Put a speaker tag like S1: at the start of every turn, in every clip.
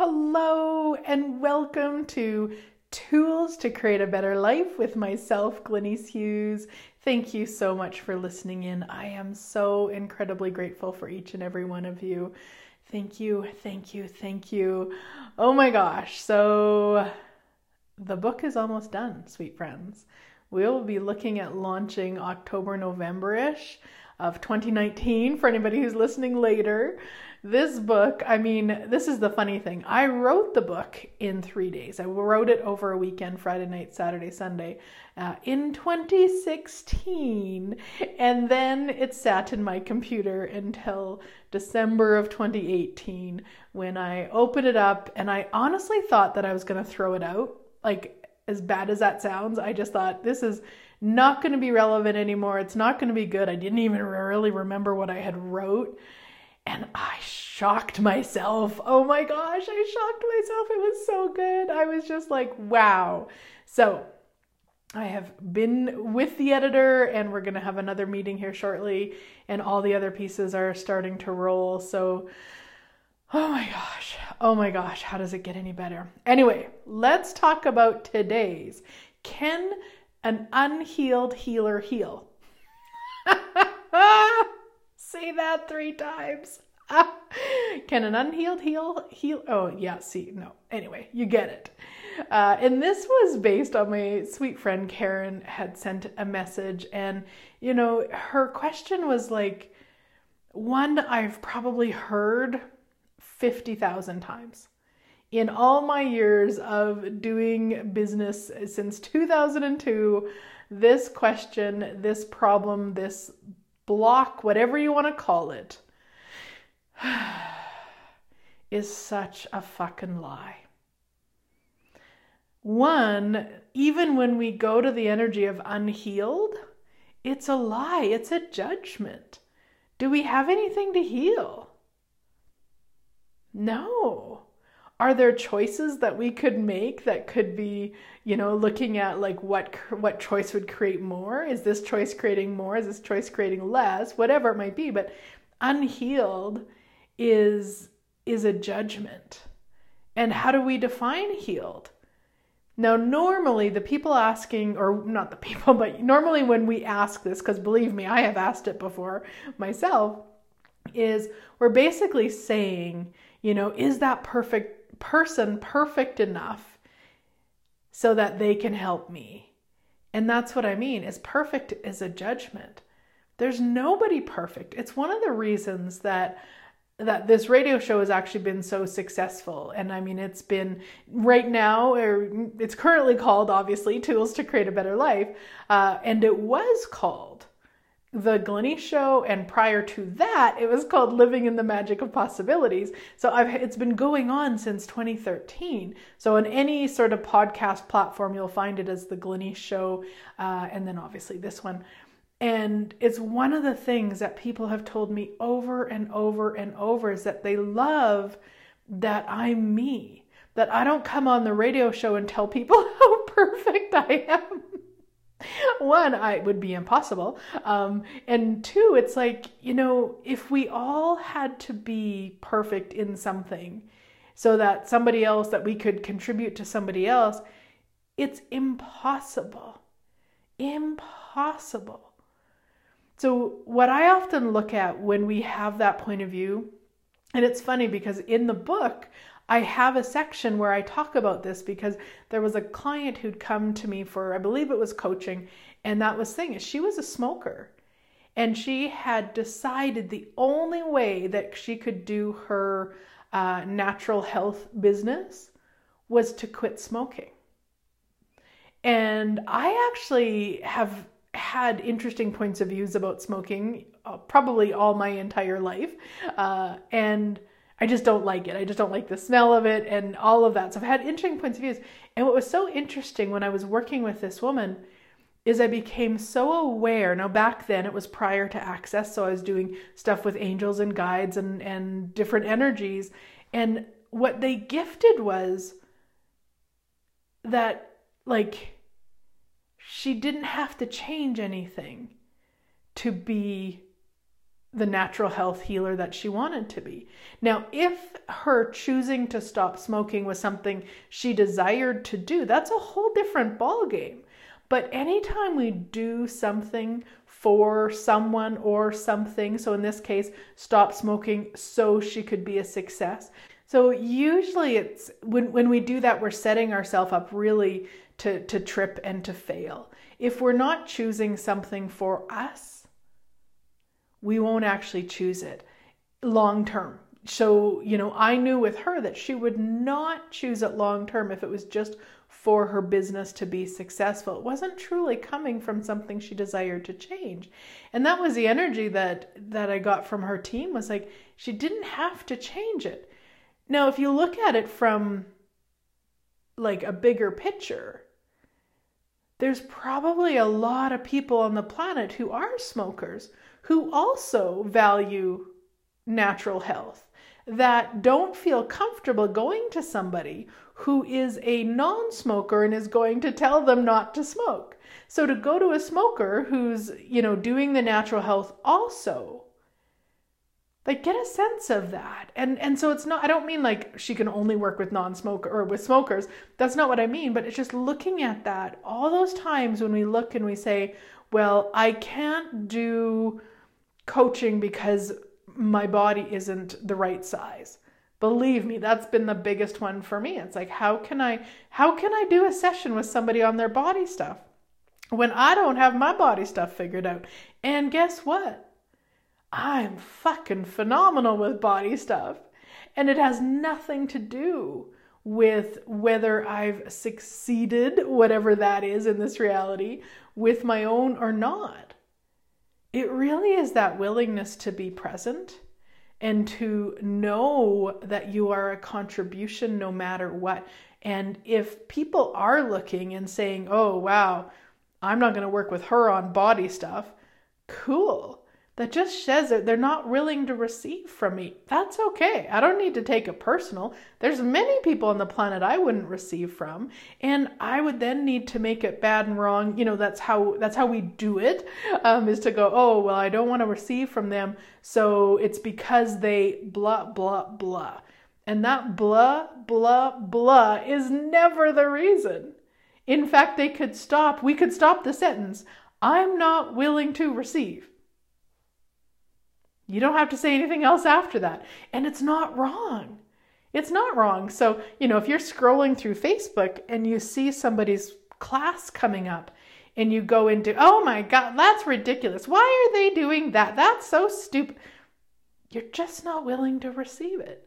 S1: Hello, and welcome to Tools to Create a Better Life with myself, Glenyce Hughes. Thank you so much for listening in. I am so incredibly grateful for each and every one of you. Thank you, thank you, thank you. Oh my gosh. So, the book is almost done, sweet friends. We'll be looking at launching October, November ish of 2019 for anybody who's listening later. This book, I mean, this is the funny thing. I wrote the book in three days. I wrote it over a weekend Friday night, Saturday, Sunday uh, in 2016. And then it sat in my computer until December of 2018 when I opened it up. And I honestly thought that I was going to throw it out. Like, as bad as that sounds, I just thought this is not going to be relevant anymore. It's not going to be good. I didn't even really remember what I had wrote and I shocked myself. Oh my gosh, I shocked myself. It was so good. I was just like, wow. So, I have been with the editor and we're going to have another meeting here shortly and all the other pieces are starting to roll. So, oh my gosh. Oh my gosh, how does it get any better? Anyway, let's talk about today's. Can an unhealed healer heal? Say that three times. Can an unhealed heal heal? Oh yeah, see no. Anyway, you get it. Uh, and this was based on my sweet friend Karen had sent a message, and you know her question was like one I've probably heard fifty thousand times in all my years of doing business since 2002 this question this problem this block, whatever you want to call it, is such a fucking lie. One, even when we go to the energy of unhealed, it's a lie, it's a judgment. Do we have anything to heal? No are there choices that we could make that could be you know looking at like what what choice would create more? Is this choice creating more? Is this choice creating less? Whatever it might be but unhealed is is a judgment. And how do we define healed? Now normally the people asking or not the people but normally when we ask this because believe me i have asked it before myself is we're basically saying you know is that perfect person perfect enough so that they can help me. And that's what I mean is perfect is a judgment. There's nobody perfect. It's one of the reasons that that this radio show has actually been so successful. And I mean, it's been right now, or it's currently called, obviously, Tools to Create a Better Life. Uh, and it was called the Glenyce Show, and prior to that, it was called Living in the Magic of Possibilities. So I've, it's been going on since 2013. So on any sort of podcast platform, you'll find it as the Glenyce Show, uh, and then obviously this one. And it's one of the things that people have told me over and over and over is that they love that I'm me, that I don't come on the radio show and tell people how perfect I am one i would be impossible. Um, and two it's like you know if we all had to be perfect in something so that somebody else that we could contribute to somebody else it's impossible. Impossible. So what i often look at when we have that point of view and it's funny because in the book I have a section where I talk about this because there was a client who'd come to me for, I believe it was coaching, and that was thing she was a smoker. And she had decided the only way that she could do her uh, natural health business was to quit smoking. And I actually have had interesting points of views about smoking uh, probably all my entire life. Uh, and I just don't like it. I just don't like the smell of it and all of that. So I've had interesting points of views. And what was so interesting when I was working with this woman is I became so aware. Now back then it was prior to access, so I was doing stuff with angels and guides and and different energies. And what they gifted was that like she didn't have to change anything to be the natural health healer that she wanted to be. Now, if her choosing to stop smoking was something she desired to do, that's a whole different ballgame. But anytime we do something for someone or something, so in this case, stop smoking so she could be a success. So usually it's when, when we do that, we're setting ourselves up really to, to trip and to fail. If we're not choosing something for us, we won't actually choose it long term. So, you know, I knew with her that she would not choose it long term if it was just for her business to be successful. It wasn't truly coming from something she desired to change. And that was the energy that that I got from her team was like she didn't have to change it. Now, if you look at it from like a bigger picture, there's probably a lot of people on the planet who are smokers who also value natural health that don't feel comfortable going to somebody who is a non smoker and is going to tell them not to smoke. So to go to a smoker who's, you know, doing the natural health also, like get a sense of that. And and so it's not I don't mean like she can only work with non-smoker or with smokers. That's not what I mean, but it's just looking at that all those times when we look and we say, well, I can't do coaching because my body isn't the right size. Believe me, that's been the biggest one for me. It's like how can I how can I do a session with somebody on their body stuff when I don't have my body stuff figured out? And guess what? I'm fucking phenomenal with body stuff. And it has nothing to do with whether I've succeeded, whatever that is in this reality, with my own or not it really is that willingness to be present and to know that you are a contribution no matter what. And if people are looking and saying, oh, wow, I'm not going to work with her on body stuff, cool that just says that they're not willing to receive from me. That's okay. I don't need to take it personal. There's many people on the planet I wouldn't receive from, and I would then need to make it bad and wrong. You know, that's how that's how we do it. Um, is to go, oh well, I don't want to receive from them, so it's because they blah blah blah, and that blah blah blah is never the reason. In fact, they could stop. We could stop the sentence. I'm not willing to receive you don't have to say anything else after that. And it's not wrong. It's not wrong. So, you know, if you're scrolling through Facebook and you see somebody's class coming up and you go into, oh my God, that's ridiculous. Why are they doing that? That's so stupid. You're just not willing to receive it.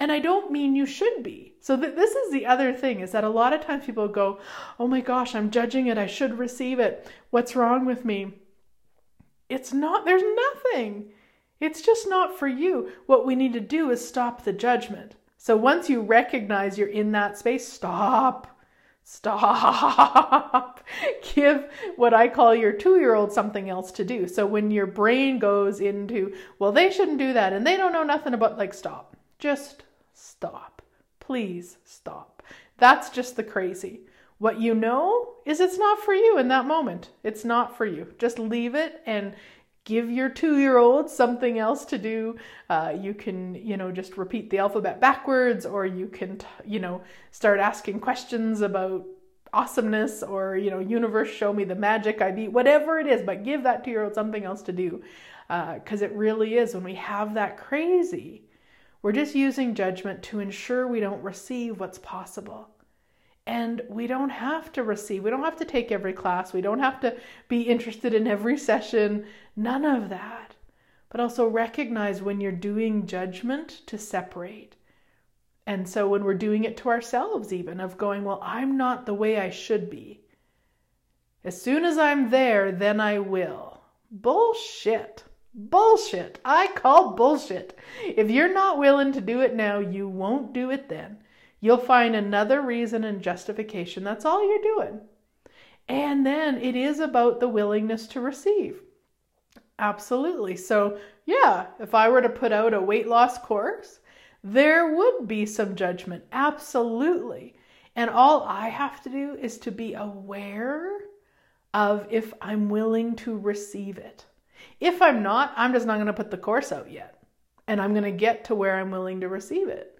S1: And I don't mean you should be. So th- this is the other thing is that a lot of times people go, "Oh my gosh, I'm judging it. I should receive it. What's wrong with me?" It's not there's nothing. It's just not for you. What we need to do is stop the judgment. So once you recognize you're in that space, stop. Stop. Give what I call your two year old something else to do. So when your brain goes into, well, they shouldn't do that and they don't know nothing about, like, stop. Just stop. Please stop. That's just the crazy. What you know is it's not for you in that moment. It's not for you. Just leave it and give your two year old something else to do. Uh, you can, you know, just repeat the alphabet backwards, or you can, you know, start asking questions about awesomeness or, you know, universe, show me the magic I beat, whatever it is, but give that two year old something else to do. Because uh, it really is when we have that crazy, we're just using judgment to ensure we don't receive what's possible. And we don't have to receive, we don't have to take every class, we don't have to be interested in every session, none of that. But also recognize when you're doing judgment to separate. And so when we're doing it to ourselves, even of going, well, I'm not the way I should be. As soon as I'm there, then I will. Bullshit. Bullshit. I call bullshit. If you're not willing to do it now, you won't do it then. You'll find another reason and justification. That's all you're doing. And then it is about the willingness to receive. Absolutely. So, yeah, if I were to put out a weight loss course, there would be some judgment. Absolutely. And all I have to do is to be aware of if I'm willing to receive it. If I'm not, I'm just not going to put the course out yet. And I'm going to get to where I'm willing to receive it.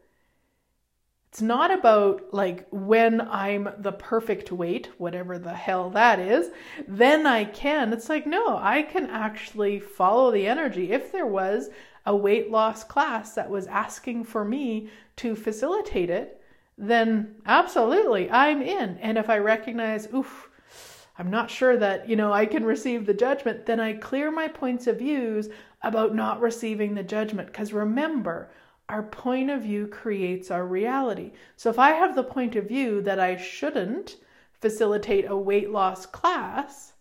S1: It's not about like when I'm the perfect weight, whatever the hell that is, then I can. It's like, no, I can actually follow the energy. If there was a weight loss class that was asking for me to facilitate it, then absolutely I'm in. And if I recognize, oof, I'm not sure that, you know, I can receive the judgment, then I clear my points of views about not receiving the judgment. Because remember, our point of view creates our reality. So if I have the point of view that I shouldn't facilitate a weight loss class,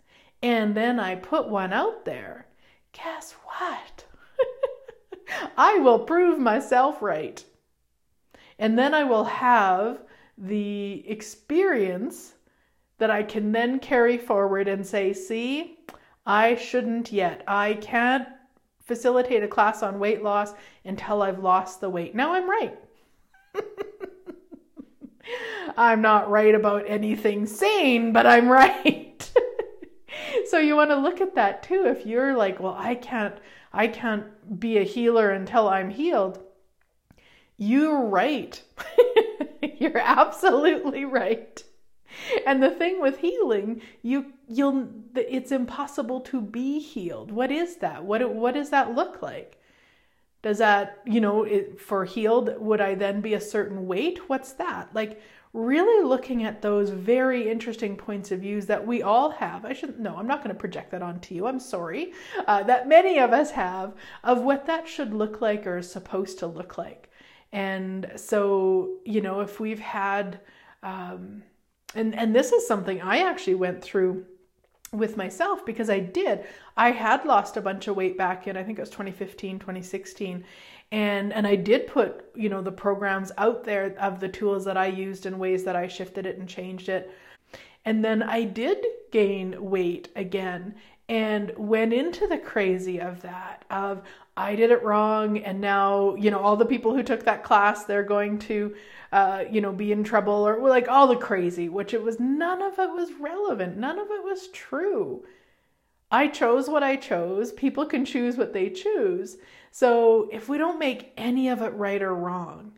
S1: and then I put one out there, guess what? I will prove myself right. And then I will have the experience that I can then carry forward and say, see, I shouldn't yet. I can't facilitate a class on weight loss until I've lost the weight. Now I'm right. I'm not right about anything sane, but I'm right. so you want to look at that too. If you're like, well, I can't I can't be a healer until I'm healed. You're right. you're absolutely right. And the thing with healing, you you'll it's impossible to be healed. What is that? What what does that look like? Does that, you know, it, for healed, would I then be a certain weight? What's that? Like really looking at those very interesting points of views that we all have. I shouldn't, no, I'm not going to project that onto you. I'm sorry. Uh, that many of us have of what that should look like or is supposed to look like. And so, you know, if we've had, um, and and this is something I actually went through with myself because I did. I had lost a bunch of weight back in I think it was 2015, 2016 and and I did put, you know, the programs out there of the tools that I used and ways that I shifted it and changed it. And then I did gain weight again and went into the crazy of that of I did it wrong and now, you know, all the people who took that class, they're going to uh, you know, be in trouble or like all the crazy, which it was none of it was relevant. None of it was true. I chose what I chose. People can choose what they choose. So if we don't make any of it right or wrong,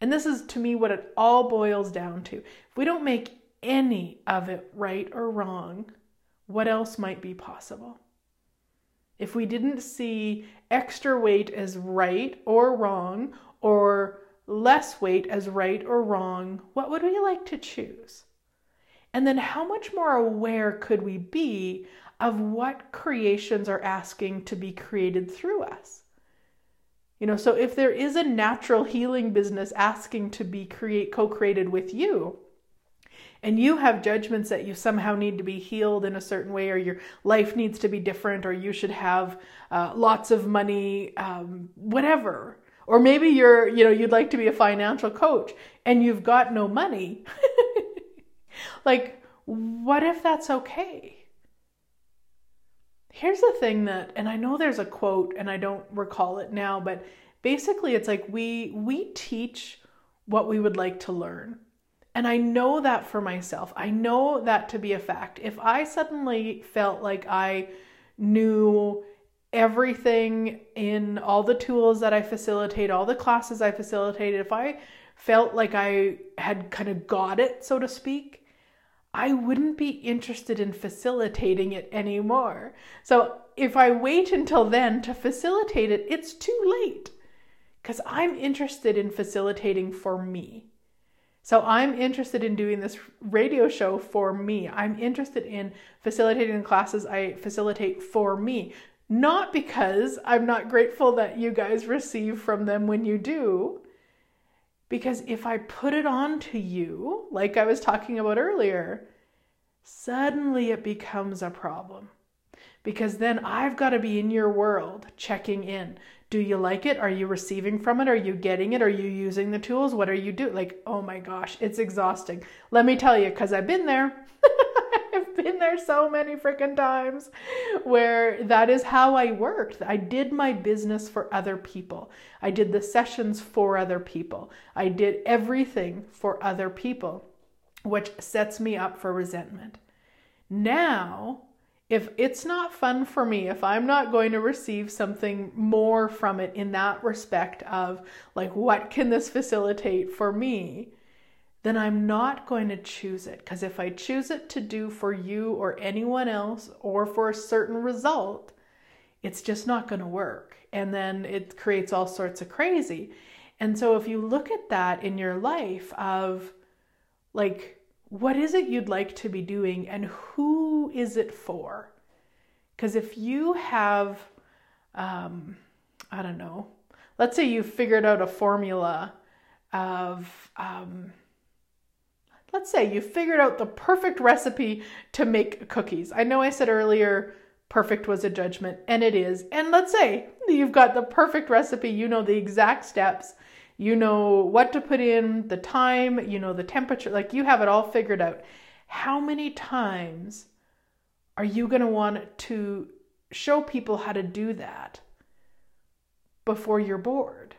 S1: and this is to me what it all boils down to if we don't make any of it right or wrong, what else might be possible? If we didn't see extra weight as right or wrong, or less weight as right or wrong, what would we like to choose? And then how much more aware could we be of what creations are asking to be created through us? You know, so if there is a natural healing business asking to be create co-created with you, and you have judgments that you somehow need to be healed in a certain way, or your life needs to be different, or you should have uh, lots of money, um, whatever, or maybe you're, you know, you'd like to be a financial coach and you've got no money. like, what if that's okay? Here's the thing that, and I know there's a quote and I don't recall it now, but basically it's like we we teach what we would like to learn. And I know that for myself. I know that to be a fact. If I suddenly felt like I knew everything in all the tools that I facilitate, all the classes I facilitated, if I felt like I had kind of got it, so to speak, I wouldn't be interested in facilitating it anymore. So if I wait until then to facilitate it, it's too late because I'm interested in facilitating for me. So I'm interested in doing this radio show for me. I'm interested in facilitating the classes I facilitate for me. Not because I'm not grateful that you guys receive from them when you do, because if I put it on to you, like I was talking about earlier, suddenly it becomes a problem. Because then I've got to be in your world checking in. Do you like it? Are you receiving from it? Are you getting it? Are you using the tools? What are you doing? Like, oh my gosh, it's exhausting. Let me tell you, because I've been there. Been there so many freaking times where that is how I worked. I did my business for other people. I did the sessions for other people. I did everything for other people, which sets me up for resentment. Now, if it's not fun for me, if I'm not going to receive something more from it in that respect of like, what can this facilitate for me? Then I'm not going to choose it. Because if I choose it to do for you or anyone else or for a certain result, it's just not going to work. And then it creates all sorts of crazy. And so if you look at that in your life of like, what is it you'd like to be doing and who is it for? Because if you have, um, I don't know, let's say you figured out a formula of, um, let's say you figured out the perfect recipe to make cookies. I know I said earlier perfect was a judgment, and it is. And let's say you've got the perfect recipe, you know the exact steps, you know what to put in, the time, you know the temperature, like you have it all figured out. How many times are you going to want to show people how to do that before you're bored?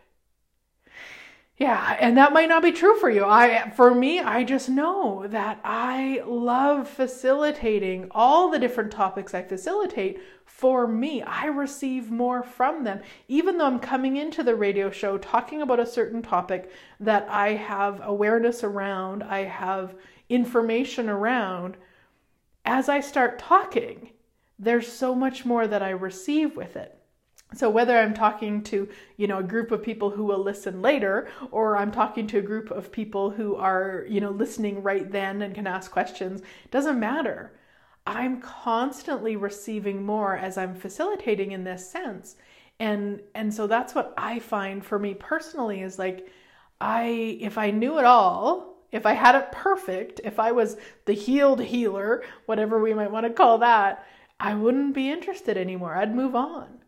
S1: Yeah, and that might not be true for you. I for me, I just know that I love facilitating all the different topics I facilitate for me. I receive more from them. Even though I'm coming into the radio show talking about a certain topic that I have awareness around, I have information around, as I start talking, there's so much more that I receive with it. So whether I'm talking to, you know, a group of people who will listen later or I'm talking to a group of people who are, you know, listening right then and can ask questions, doesn't matter. I'm constantly receiving more as I'm facilitating in this sense. And and so that's what I find for me personally is like I if I knew it all, if I had it perfect, if I was the healed healer, whatever we might want to call that, I wouldn't be interested anymore. I'd move on.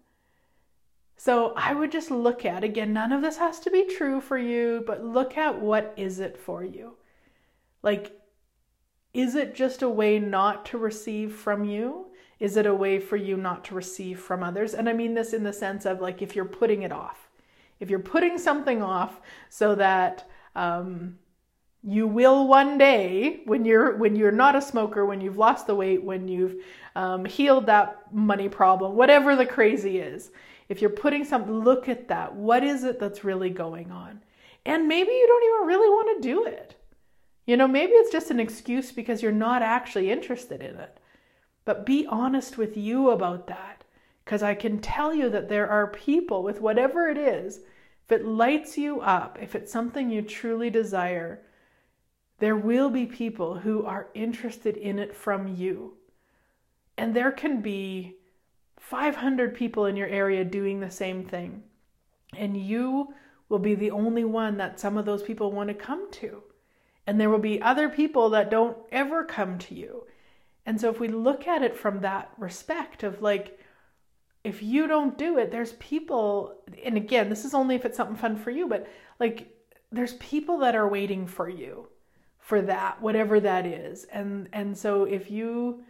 S1: So I would just look at again, none of this has to be true for you, but look at what is it for you? Like, is it just a way not to receive from you? Is it a way for you not to receive from others? And I mean this in the sense of like if you're putting it off, if you're putting something off so that um, you will one day when you're when you're not a smoker, when you've lost the weight, when you've um, healed that money problem, whatever the crazy is if you're putting something, look at that. What is it that's really going on? And maybe you don't even really want to do it. You know, maybe it's just an excuse because you're not actually interested in it. But be honest with you about that. Because I can tell you that there are people with whatever it is, if it lights you up, if it's something you truly desire, there will be people who are interested in it from you. And there can be 500 people in your area doing the same thing. And you will be the only one that some of those people want to come to. And there will be other people that don't ever come to you. And so if we look at it from that respect of like, if you don't do it, there's people, and again, this is only if it's something fun for you, but like, there's people that are waiting for you for that, whatever that is. And and so if you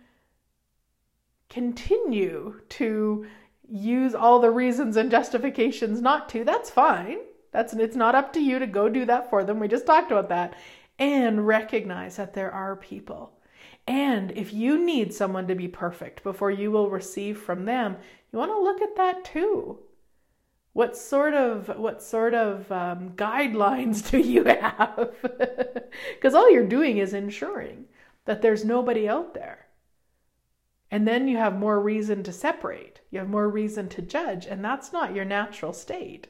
S1: continue to use all the reasons and justifications not to, that's fine. That's it's not up to you to go do that for them. We just talked about that. And recognize that there are people. And if you need someone to be perfect before you will receive from them, you want to look at that too. What sort of what sort of um, guidelines do you have? Because all you're doing is ensuring that there's nobody out there and then you have more reason to separate. You have more reason to judge, and that's not your natural state.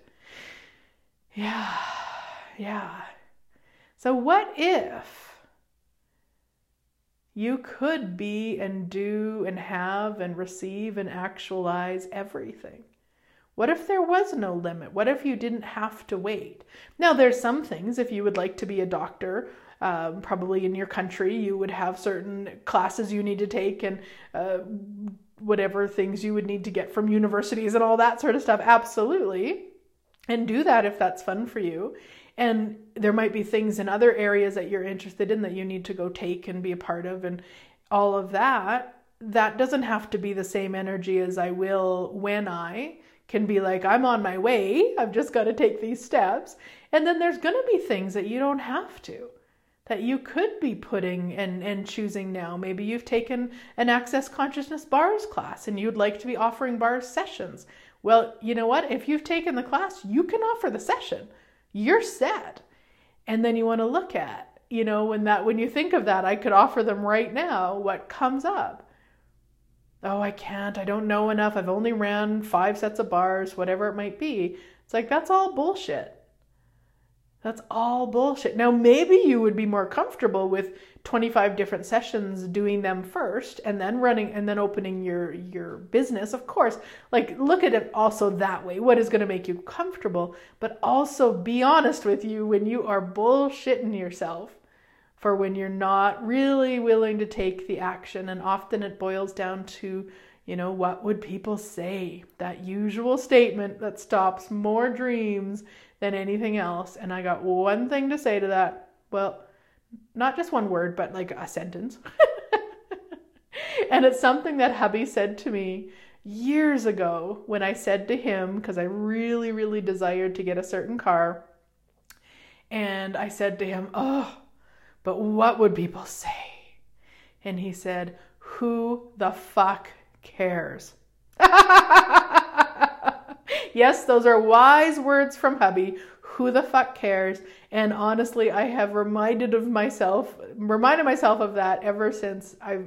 S1: Yeah, yeah. So, what if you could be and do and have and receive and actualize everything? What if there was no limit? What if you didn't have to wait? Now, there's some things, if you would like to be a doctor um, probably in your country, you would have certain classes you need to take and uh, whatever things you would need to get from universities and all that sort of stuff. Absolutely. And do that if that's fun for you. And there might be things in other areas that you're interested in that you need to go take and be a part of, and all of that. That doesn't have to be the same energy as I will when I can be like, I'm on my way. I've just got to take these steps. And then there's going to be things that you don't have to that you could be putting and, and choosing now. Maybe you've taken an Access Consciousness bars class and you'd like to be offering bars sessions. Well, you know what? If you've taken the class, you can offer the session. You're set. And then you want to look at, you know, when that when you think of that, I could offer them right now what comes up. Oh, I can't. I don't know enough. I've only ran 5 sets of bars, whatever it might be. It's like that's all bullshit. That's all bullshit. Now, maybe you would be more comfortable with 25 different sessions doing them first and then running and then opening your your business. Of course, like look at it also that way. What is going to make you comfortable, but also be honest with you when you are bullshitting yourself for when you're not really willing to take the action and often it boils down to you know, what would people say? That usual statement that stops more dreams than anything else. And I got one thing to say to that. Well, not just one word, but like a sentence. and it's something that hubby said to me years ago when I said to him, because I really, really desired to get a certain car. And I said to him, Oh, but what would people say? And he said, Who the fuck cares? yes, those are wise words from hubby. Who the fuck cares? And honestly, I have reminded of myself, reminded myself of that ever since I,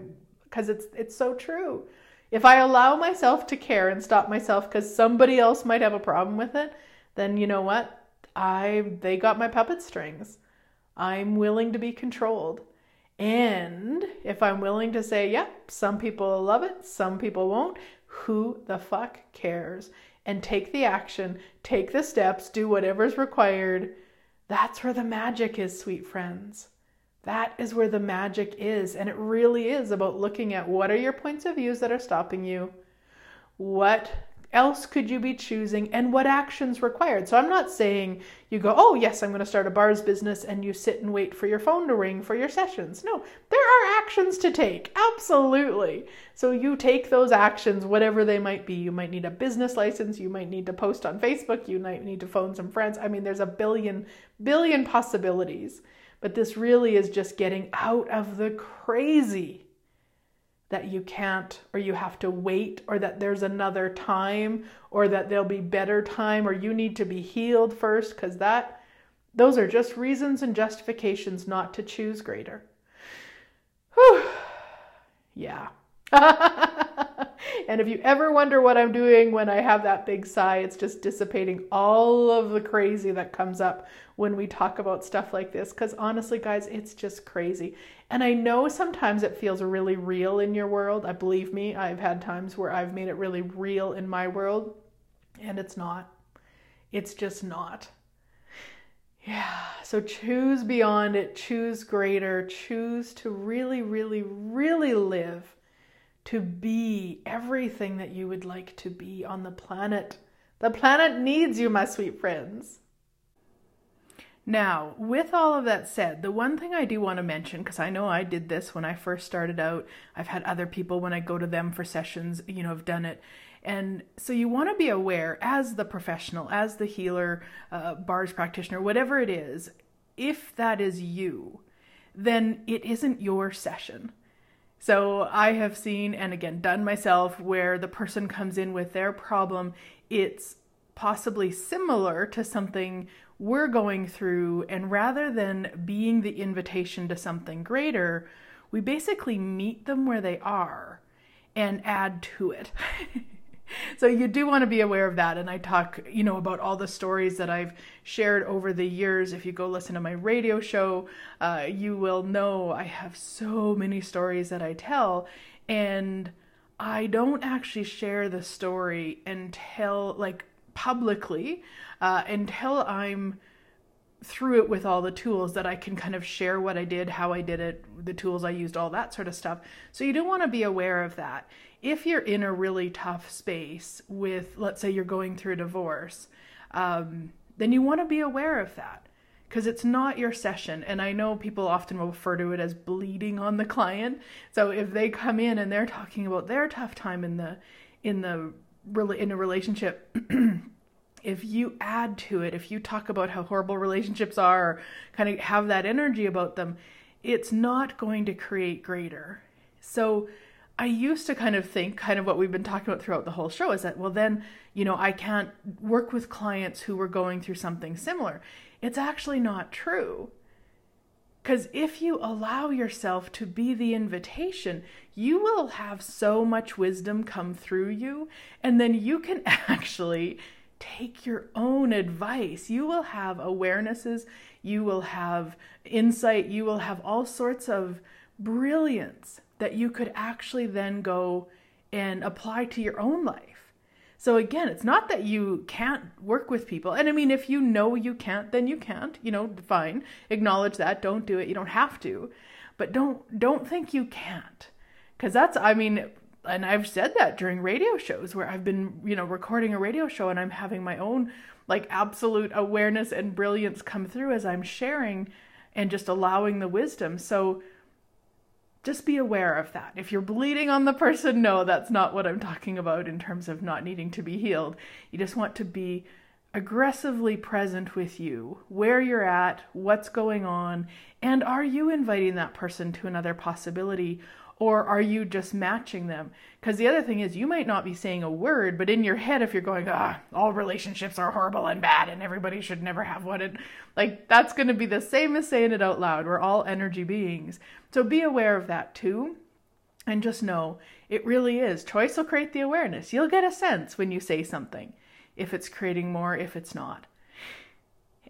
S1: because it's it's so true. If I allow myself to care and stop myself because somebody else might have a problem with it, then you know what? I they got my puppet strings. I'm willing to be controlled. And if I'm willing to say, yep, yeah, some people love it, some people won't, who the fuck cares? And take the action, take the steps, do whatever's required. That's where the magic is, sweet friends. That is where the magic is. And it really is about looking at what are your points of views that are stopping you? What else could you be choosing and what actions required? So I'm not saying you go, oh, yes, I'm going to start a bars business and you sit and wait for your phone to ring for your sessions. No, there are actions to take. Absolutely. So you take those actions, whatever they might be. You might need a business license. You might need to post on Facebook. You might need to phone some friends. I mean, there's a billion, billion possibilities. But this really is just getting out of the crazy that you can't or you have to wait or that there's another time or that there'll be better time or you need to be healed first because that those are just reasons and justifications not to choose greater Whew. yeah and if you ever wonder what I'm doing when I have that big sigh, it's just dissipating all of the crazy that comes up when we talk about stuff like this. Because honestly, guys, it's just crazy. And I know sometimes it feels really real in your world. I believe me, I've had times where I've made it really real in my world, and it's not. It's just not. Yeah, so choose beyond it, choose greater, choose to really, really, really live to be everything that you would like to be on the planet. The planet needs you, my sweet friends. Now, with all of that said, the one thing I do want to mention, because I know I did this when I first started out, I've had other people when I go to them for sessions, you know, have done it. And so you want to be aware as the professional, as the healer, uh, bars practitioner, whatever it is, if that is you, then it isn't your session. So I have seen and again done myself where the person comes in with their problem, it's possibly similar to something we're going through, and rather than being the invitation to something greater, we basically meet them where they are and add to it. so you do want to be aware of that and i talk you know about all the stories that i've shared over the years. If you go listen to my radio show uh, you will know i have so many stories that i tell and i don't actually share the story until like publicly uh, until i'm through it with all the tools that I can kind of share what I did, how I did it, the tools I used, all that sort of stuff. So you do want to be aware of that if you're in a really tough space with, let's say, you're going through a divorce, um, then you want to be aware of that because it's not your session. And I know people often refer to it as bleeding on the client. So if they come in and they're talking about their tough time in the in the in a relationship. if you add to it, if you talk about how horrible relationships are, or kind of have that energy about them, it's not going to create greater. So I used to kind of think, kind of what we've been talking about throughout the whole show, is that, well, then, you know, I can't work with clients who were going through something similar. It's actually not true. Because if you allow yourself to be the invitation, you will have so much wisdom come through you, and then you can actually take your own advice. You will have awarenesses, you will have insight, you will have all sorts of brilliance that you could actually then go and apply to your own life. So again, it's not that you can't work with people. And I mean, if you know you can't, then you can't, you know, fine. Acknowledge that, don't do it. You don't have to. But don't don't think you can't. Cuz that's I mean, and I've said that during radio shows where I've been, you know, recording a radio show and I'm having my own like absolute awareness and brilliance come through as I'm sharing and just allowing the wisdom. So just be aware of that. If you're bleeding on the person, no, that's not what I'm talking about in terms of not needing to be healed. You just want to be aggressively present with you, where you're at, what's going on, and are you inviting that person to another possibility or are you just matching them? Because the other thing is, you might not be saying a word, but in your head, if you're going, ah, all relationships are horrible and bad and everybody should never have one, and like that's going to be the same as saying it out loud. We're all energy beings. So be aware of that too. And just know it really is. Choice will create the awareness. You'll get a sense when you say something if it's creating more, if it's not.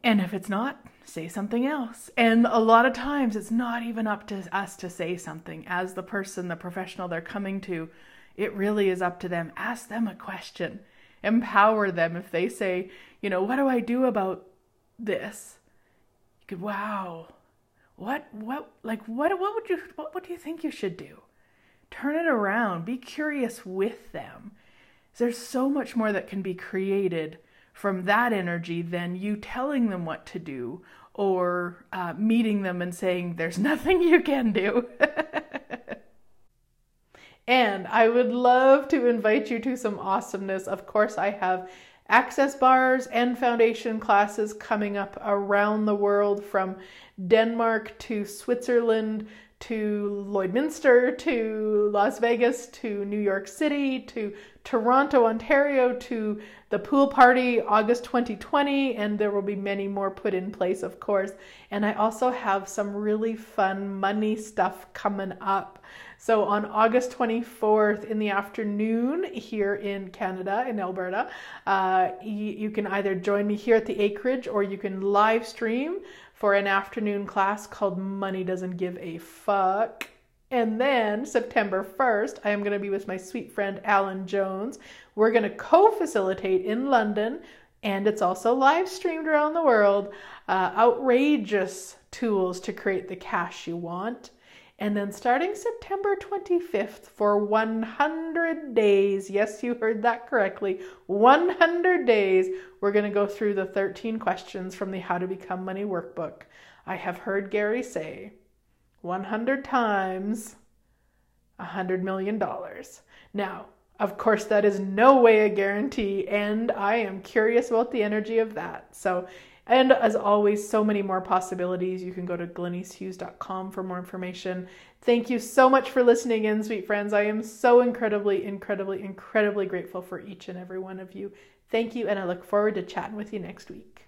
S1: And if it's not, say something else. And a lot of times it's not even up to us to say something. As the person, the professional they're coming to, it really is up to them. Ask them a question. Empower them if they say, you know, what do I do about this? You could, wow. What what like what what would you what what do you think you should do? Turn it around. Be curious with them. There's so much more that can be created from that energy than you telling them what to do or uh, meeting them and saying, There's nothing you can do. and I would love to invite you to some awesomeness. Of course, I have access bars and foundation classes coming up around the world from Denmark to Switzerland to Lloydminster to Las Vegas to New York City to Toronto, Ontario to the pool party August 2020, and there will be many more put in place, of course. And I also have some really fun money stuff coming up. So on August 24th in the afternoon here in Canada, in Alberta, uh, you, you can either join me here at the acreage or you can live stream for an afternoon class called Money Doesn't Give a Fuck. And then September 1st, I am going to be with my sweet friend Alan Jones. We're going to co facilitate in London, and it's also live streamed around the world. Uh, outrageous tools to create the cash you want. And then starting September 25th for 100 days, yes, you heard that correctly, 100 days, we're going to go through the 13 questions from the How to Become Money workbook. I have heard Gary say 100 times $100 million. Now, of course, that is no way a guarantee, and I am curious about the energy of that. So and as always, so many more possibilities. You can go to glenycehughes.com for more information. Thank you so much for listening in, sweet friends. I am so incredibly, incredibly, incredibly grateful for each and every one of you. Thank you, and I look forward to chatting with you next week.